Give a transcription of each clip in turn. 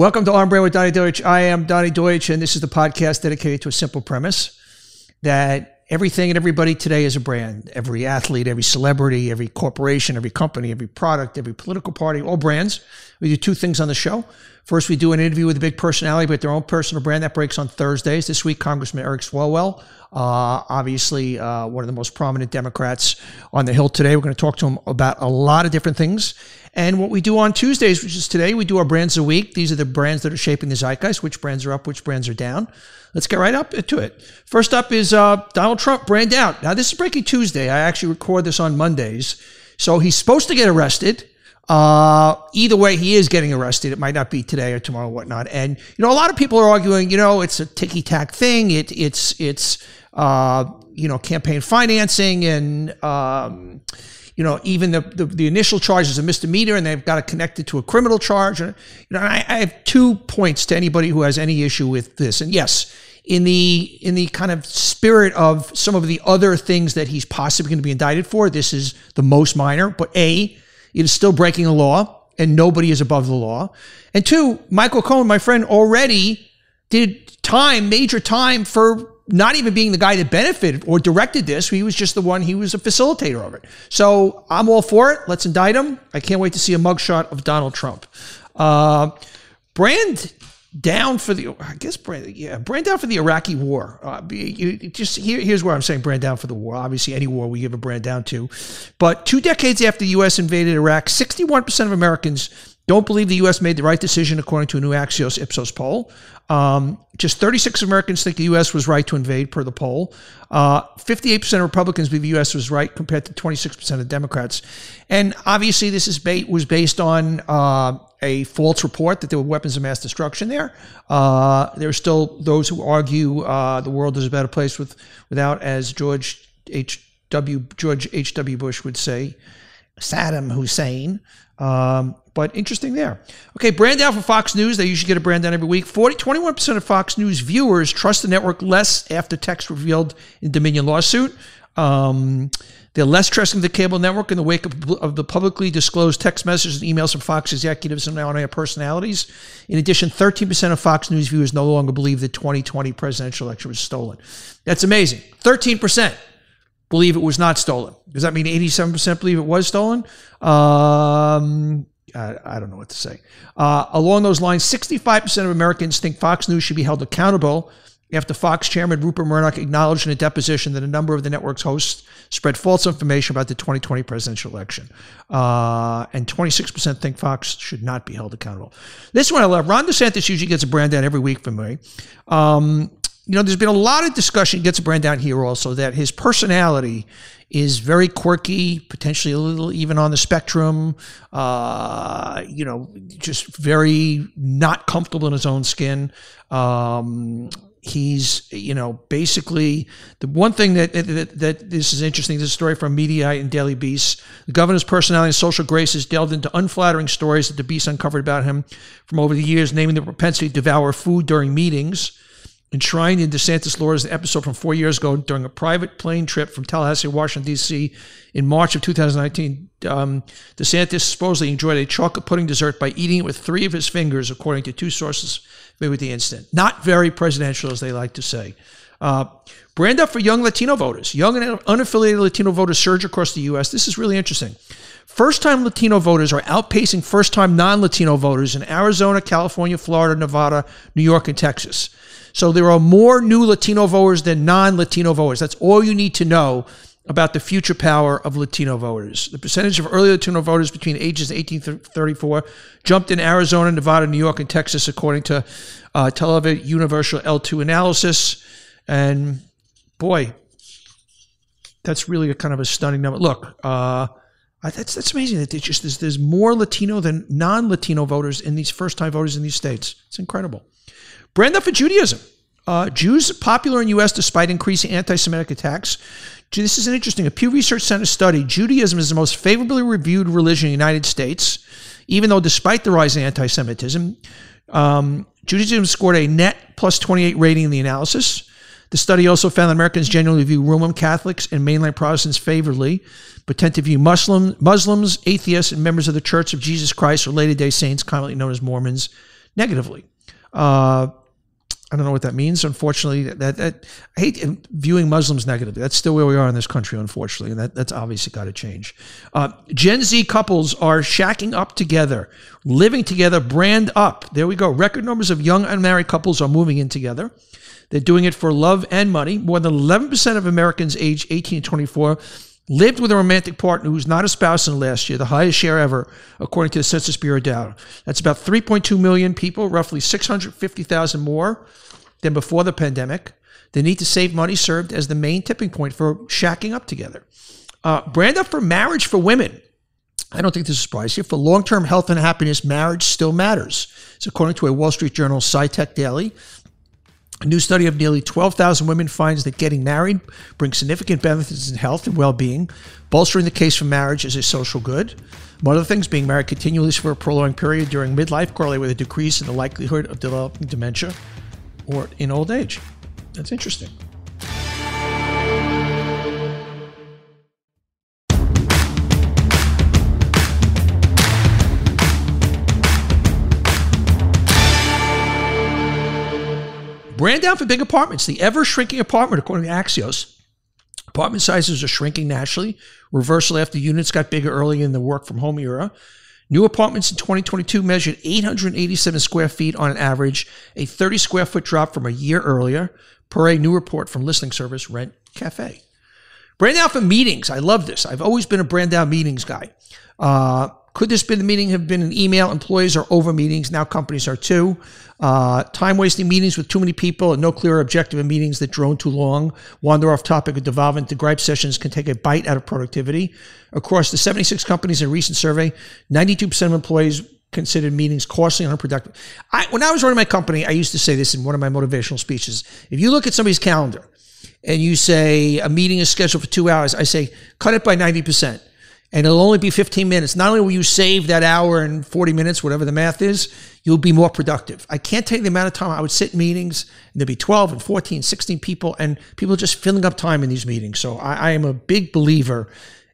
Welcome to On Brand with Donny Deutsch. I am Donny Deutsch, and this is the podcast dedicated to a simple premise that everything and everybody today is a brand. Every athlete, every celebrity, every corporation, every company, every product, every political party, all brands. We do two things on the show. First, we do an interview with a big personality but their own personal brand that breaks on Thursdays. This week, Congressman Eric Swalwell, uh, obviously uh, one of the most prominent Democrats on the Hill today. We're going to talk to him about a lot of different things. And what we do on Tuesdays, which is today, we do our brands a week. These are the brands that are shaping the zeitgeist, which brands are up, which brands are down. Let's get right up to it. First up is uh, Donald Trump, brand out. Now, this is Breaking Tuesday. I actually record this on Mondays. So he's supposed to get arrested. Uh, either way, he is getting arrested. It might not be today or tomorrow, or whatnot. And you know, a lot of people are arguing. You know, it's a ticky tack thing. It, it's it's uh, you know campaign financing and um, you know, even the, the, the, initial charge is a misdemeanor and they've got to connect it to a criminal charge. And, you know, I, I have two points to anybody who has any issue with this. And yes, in the in the kind of spirit of some of the other things that he's possibly going to be indicted for, this is the most minor. But A, it is still breaking a law and nobody is above the law. And two, Michael Cohen, my friend, already did time, major time for not even being the guy that benefited or directed this. He was just the one, he was a facilitator of it. So I'm all for it. Let's indict him. I can't wait to see a mugshot of Donald Trump. Uh, brand down for the, I guess, brand, yeah, brand down for the Iraqi war. Uh, you, just here, here's where I'm saying brand down for the war. Obviously, any war we give a brand down to. But two decades after the U.S. invaded Iraq, 61% of Americans don't believe the U.S. made the right decision, according to a new Axios Ipsos poll. Um, just 36 Americans think the U.S. was right to invade, per the poll. Uh, 58% of Republicans believe the U.S. was right, compared to 26% of Democrats. And obviously, this is ba- was based on uh, a false report that there were weapons of mass destruction there. Uh, there are still those who argue uh, the world is a better place with without, as George H. W. George H. W. Bush would say, Saddam Hussein. Um, but interesting there. Okay, brand down for Fox News. They usually get a brand down every week. 40, 21% of Fox News viewers trust the network less after text revealed in Dominion lawsuit. Um, they're less trusting the cable network in the wake of, of, the publicly disclosed text messages and emails from Fox executives and on-air personalities. In addition, 13% of Fox News viewers no longer believe the 2020 presidential election was stolen. That's amazing. 13% believe it was not stolen. Does that mean 87% believe it was stolen? Um, I, I, don't know what to say. Uh, along those lines, 65% of Americans think Fox News should be held accountable after Fox chairman Rupert Murdoch acknowledged in a deposition that a number of the network's hosts spread false information about the 2020 presidential election. Uh, and 26% think Fox should not be held accountable. This one I love. Ron DeSantis usually gets a brand down every week from me. Um, you know, there's been a lot of discussion, gets a brand down here also, that his personality is very quirky, potentially a little even on the spectrum, uh, you know, just very not comfortable in his own skin. Um, he's, you know, basically the one thing that, that, that this is interesting. This is story from Mediaite and Daily Beast. The governor's personality and social graces delved into unflattering stories that the Beast uncovered about him from over the years, naming the propensity to devour food during meetings enshrined in DeSantis an episode from four years ago during a private plane trip from Tallahassee, Washington, D.C. in March of 2019. Um, DeSantis supposedly enjoyed a chocolate pudding dessert by eating it with three of his fingers, according to two sources familiar with the incident. Not very presidential, as they like to say. Uh, brand up for young Latino voters. Young and unaffiliated Latino voters surge across the U.S. This is really interesting. First time Latino voters are outpacing first time non Latino voters in Arizona, California, Florida, Nevada, New York, and Texas. So there are more new Latino voters than non Latino voters. That's all you need to know about the future power of Latino voters. The percentage of early Latino voters between ages 18 to 34 jumped in Arizona, Nevada, New York, and Texas, according to uh, Universal L2 analysis. And boy, that's really a kind of a stunning number. Look, uh, that's that's amazing that there's just there's, there's more Latino than non-Latino voters in these first-time voters in these states. It's incredible. Brand up for Judaism. Uh, Jews popular in U.S. despite increasing anti-Semitic attacks. This is an interesting. A Pew Research Center study. Judaism is the most favorably reviewed religion in the United States, even though despite the rise in anti-Semitism, um, Judaism scored a net plus 28 rating in the analysis. The study also found that Americans generally view Roman Catholics and mainline Protestants favorably, but tend to view Muslim, Muslims, atheists, and members of the Church of Jesus Christ or Latter day Saints, commonly known as Mormons, negatively. Uh, I don't know what that means. Unfortunately, that, that I hate viewing Muslims negatively. That's still where we are in this country, unfortunately, and that, that's obviously got to change. Uh, Gen Z couples are shacking up together, living together, brand up. There we go. Record numbers of young unmarried couples are moving in together. They're doing it for love and money. More than 11% of Americans aged 18 to 24 lived with a romantic partner who's not a spouse in the last year, the highest share ever, according to the Census Bureau data. That's about 3.2 million people, roughly 650,000 more than before the pandemic. The need to save money served as the main tipping point for shacking up together. Uh, brand up for marriage for women. I don't think this surprises you. For long term health and happiness, marriage still matters. It's according to a Wall Street Journal SciTech Daily. A new study of nearly 12,000 women finds that getting married brings significant benefits in health and well being, bolstering the case for marriage as a social good. One of the things, being married continuously for a prolonged period during midlife correlates with a decrease in the likelihood of developing dementia or in old age. That's interesting. Brand down for big apartments. The ever shrinking apartment, according to Axios. Apartment sizes are shrinking nationally, reversal after units got bigger early in the work from home era. New apartments in 2022 measured 887 square feet on an average, a 30 square foot drop from a year earlier, per a new report from listening service Rent Cafe. Brand down for meetings. I love this. I've always been a brand down meetings guy. Uh, could this been the meeting have been an email? Employees are over meetings. Now companies are too. Uh, time wasting meetings with too many people and no clear objective in meetings that drone too long, wander off topic or devolve into gripe sessions can take a bite out of productivity. Across the 76 companies in a recent survey, 92% of employees considered meetings costly and unproductive. I, when I was running my company, I used to say this in one of my motivational speeches. If you look at somebody's calendar and you say a meeting is scheduled for two hours, I say cut it by 90% and it'll only be 15 minutes. Not only will you save that hour and 40 minutes, whatever the math is, you'll be more productive. I can't tell you the amount of time I would sit in meetings and there'd be 12 and 14, 16 people and people just filling up time in these meetings. So I, I am a big believer.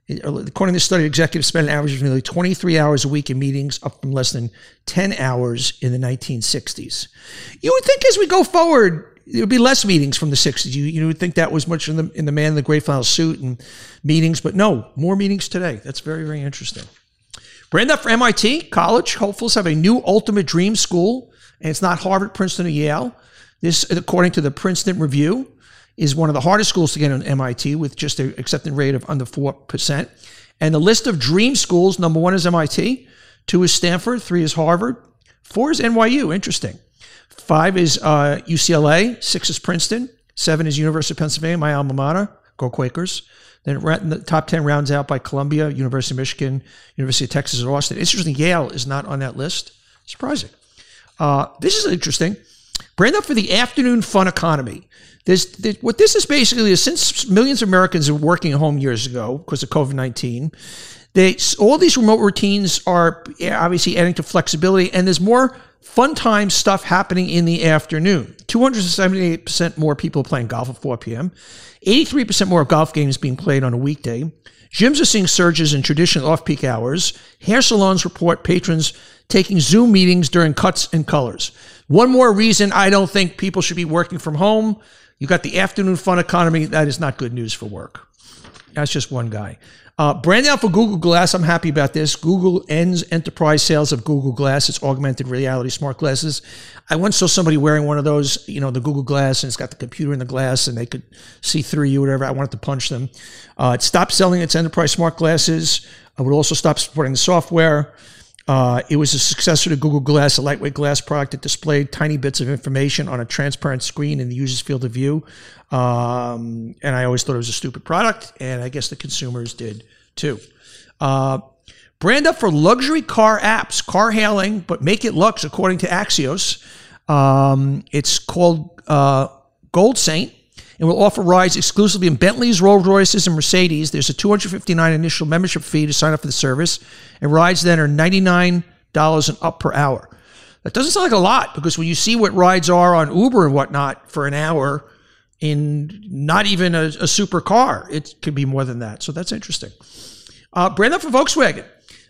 According to the study, executives spend an average of nearly 23 hours a week in meetings, up from less than 10 hours in the 1960s. You would think as we go forward, there would be less meetings from the 60s. You, you would think that was much in the, in the man in the gray flannel suit and meetings, but no, more meetings today. That's very, very interesting. Brand up for MIT college. Hopefuls have a new ultimate dream school, and it's not Harvard, Princeton, or Yale. This, according to the Princeton Review, is one of the hardest schools to get on MIT with just an acceptance rate of under 4%. And the list of dream schools number one is MIT, two is Stanford, three is Harvard, four is NYU. Interesting. Five is uh, UCLA. Six is Princeton. Seven is University of Pennsylvania, my alma mater. Go Quakers. Then the top 10 rounds out by Columbia, University of Michigan, University of Texas at Austin. Interesting, Yale is not on that list. Surprising. Uh, this is interesting. Brand up for the afternoon fun economy. This, what this is basically is since millions of Americans are working at home years ago because of COVID 19, they, all these remote routines are obviously adding to flexibility, and there's more fun time stuff happening in the afternoon. 278% more people playing golf at 4 p.m. 83% more golf games being played on a weekday. Gyms are seeing surges in traditional off peak hours. Hair salons report patrons taking Zoom meetings during cuts and colors. One more reason I don't think people should be working from home. You got the afternoon fun economy. That is not good news for work. That's just one guy. Uh, brand out for Google Glass. I'm happy about this. Google ends enterprise sales of Google Glass. It's augmented reality smart glasses. I once saw somebody wearing one of those, you know, the Google Glass, and it's got the computer in the glass, and they could see through you, whatever. I wanted to punch them. Uh, it stopped selling its enterprise smart glasses. I would also stop supporting the software. Uh, it was a successor to Google Glass, a lightweight glass product that displayed tiny bits of information on a transparent screen in the user's field of view. Um, and I always thought it was a stupid product, and I guess the consumers did too. Uh, brand up for luxury car apps, car hailing, but make it lux, according to Axios. Um, it's called uh, Gold Saint and will offer rides exclusively in Bentleys, Rolls Royces, and Mercedes. There's a 259 initial membership fee to sign up for the service, and rides then are $99 and up per hour. That doesn't sound like a lot because when you see what rides are on Uber and whatnot for an hour in not even a, a it could be more than that. So that's interesting. Uh, brand up for Volkswagen.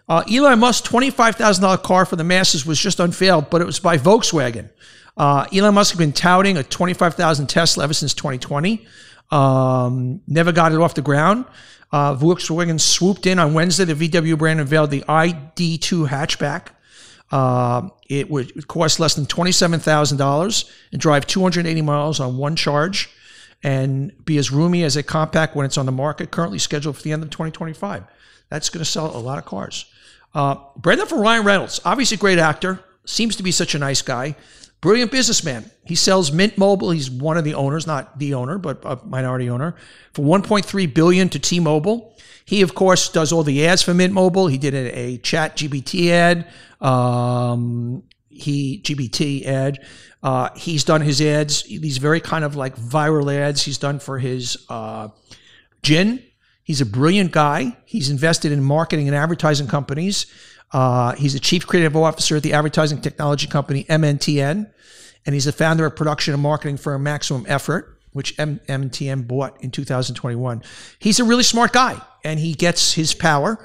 Uh, Elon Musk's $25,000 car for the masses was just unveiled, but it was by Volkswagen. Uh, Elon Musk has been touting a 25,000 Tesla ever since 2020. Um, never got it off the ground. Uh, Volkswagen swooped in on Wednesday. The VW brand unveiled the ID2 hatchback. Uh, it would cost less than $27,000 and drive 280 miles on one charge and be as roomy as a compact when it's on the market, currently scheduled for the end of 2025. That's going to sell a lot of cars. Uh, Brand up for Ryan Reynolds, obviously a great actor, seems to be such a nice guy, brilliant businessman. He sells Mint Mobile. He's one of the owners, not the owner, but a minority owner, for 1.3 billion to T-Mobile. He, of course, does all the ads for Mint Mobile. He did a, a ChatGPT ad. Um, he GPT ad. Uh, he's done his ads, these very kind of like viral ads. He's done for his uh, gin. He's a brilliant guy. He's invested in marketing and advertising companies. Uh, he's the chief creative officer at the advertising technology company MNTN, and he's the founder of production and marketing firm Maximum Effort, which M- MNTN bought in 2021. He's a really smart guy, and he gets his power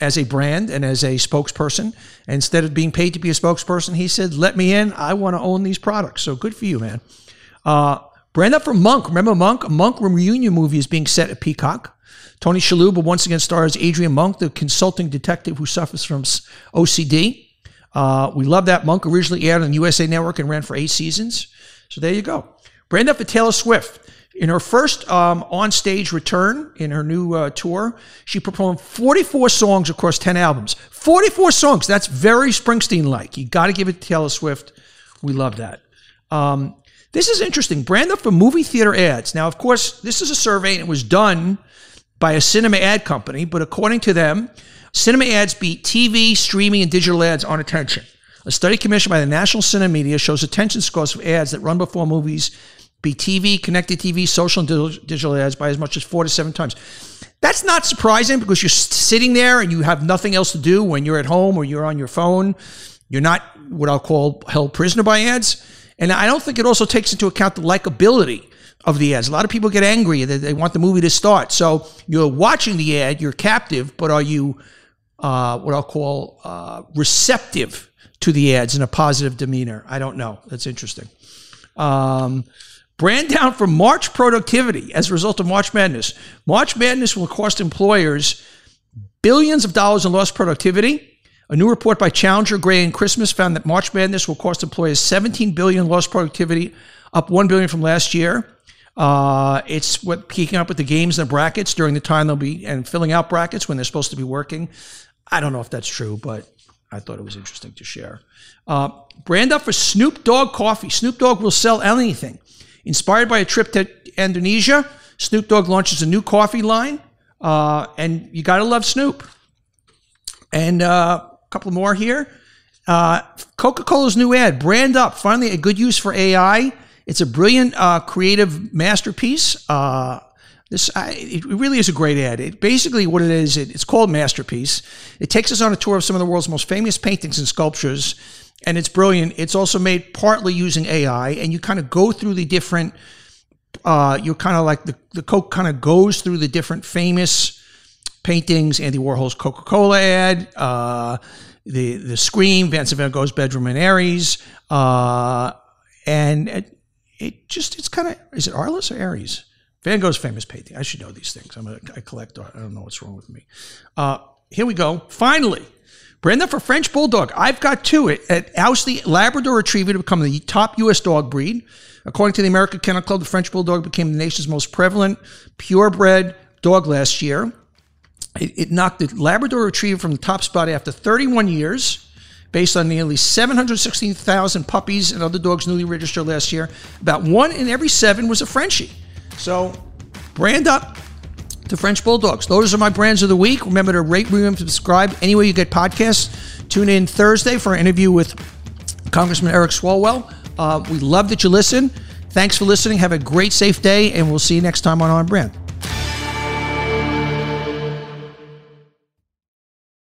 as a brand and as a spokesperson. And instead of being paid to be a spokesperson, he said, "Let me in. I want to own these products." So good for you, man. Uh, brand up for Monk. Remember Monk? A Monk reunion movie is being set at Peacock. Tony Shalhoub once again stars Adrian Monk, the consulting detective who suffers from OCD. Uh, we love that. Monk originally aired on the USA Network and ran for eight seasons. So there you go. Brand up for Taylor Swift. In her first um, on-stage return in her new uh, tour, she performed 44 songs across 10 albums. 44 songs. That's very Springsteen-like. You got to give it to Taylor Swift. We love that. Um, this is interesting. Brand up for movie theater ads. Now, of course, this is a survey and it was done by a cinema ad company, but according to them, cinema ads beat TV, streaming, and digital ads on attention. A study commissioned by the National Cinema Media shows attention scores for ads that run before movies be TV, connected TV, social and digital ads by as much as four to seven times. That's not surprising because you're sitting there and you have nothing else to do when you're at home or you're on your phone. You're not what I'll call held prisoner by ads. And I don't think it also takes into account the likability of the ads. A lot of people get angry that they want the movie to start. So you're watching the ad, you're captive, but are you uh, what I'll call uh, receptive to the ads in a positive demeanor? I don't know. That's interesting. Um, Brand down for March productivity as a result of March Madness. March Madness will cost employers billions of dollars in lost productivity. A new report by Challenger, Gray, and Christmas found that March Madness will cost employers 17 billion in lost productivity, up 1 billion from last year. Uh, it's what keeping up with the games and the brackets during the time they'll be and filling out brackets when they're supposed to be working. I don't know if that's true, but I thought it was interesting to share. Uh, brand up for Snoop Dogg coffee. Snoop Dogg will sell anything. Inspired by a trip to Indonesia, Snoop Dogg launches a new coffee line, uh, and you got to love Snoop. And uh, couple more here. Uh, Coca Cola's new ad, Brand Up, finally a good use for AI. It's a brilliant uh, creative masterpiece. Uh, this I, it really is a great ad. It basically what it is. It, it's called Masterpiece. It takes us on a tour of some of the world's most famous paintings and sculptures and it's brilliant. It's also made partly using AI, and you kind of go through the different. Uh, you're kind of like the the Coke kind of goes through the different famous paintings. Andy Warhol's Coca Cola ad, uh, the the Scream, Vincent Van Gogh's Bedroom in Aries, uh, and it, it, just it's kind of is it Arliss or Aries? Van Gogh's famous painting. I should know these things. I'm a, I collect. I don't know what's wrong with me. Uh, here we go. Finally, brand up for French Bulldog. I've got two at Owsley Labrador Retriever to become the top U.S. dog breed. According to the American Kennel Club, the French Bulldog became the nation's most prevalent purebred dog last year. It, it knocked the Labrador Retriever from the top spot after 31 years, based on nearly 716,000 puppies and other dogs newly registered last year. About one in every seven was a Frenchie. So, brand up to French Bulldogs. Those are my brands of the week. Remember to rate, review, and subscribe anywhere you get podcasts. Tune in Thursday for an interview with Congressman Eric Swalwell. Uh, we love that you listen. Thanks for listening. Have a great, safe day, and we'll see you next time on On Brand.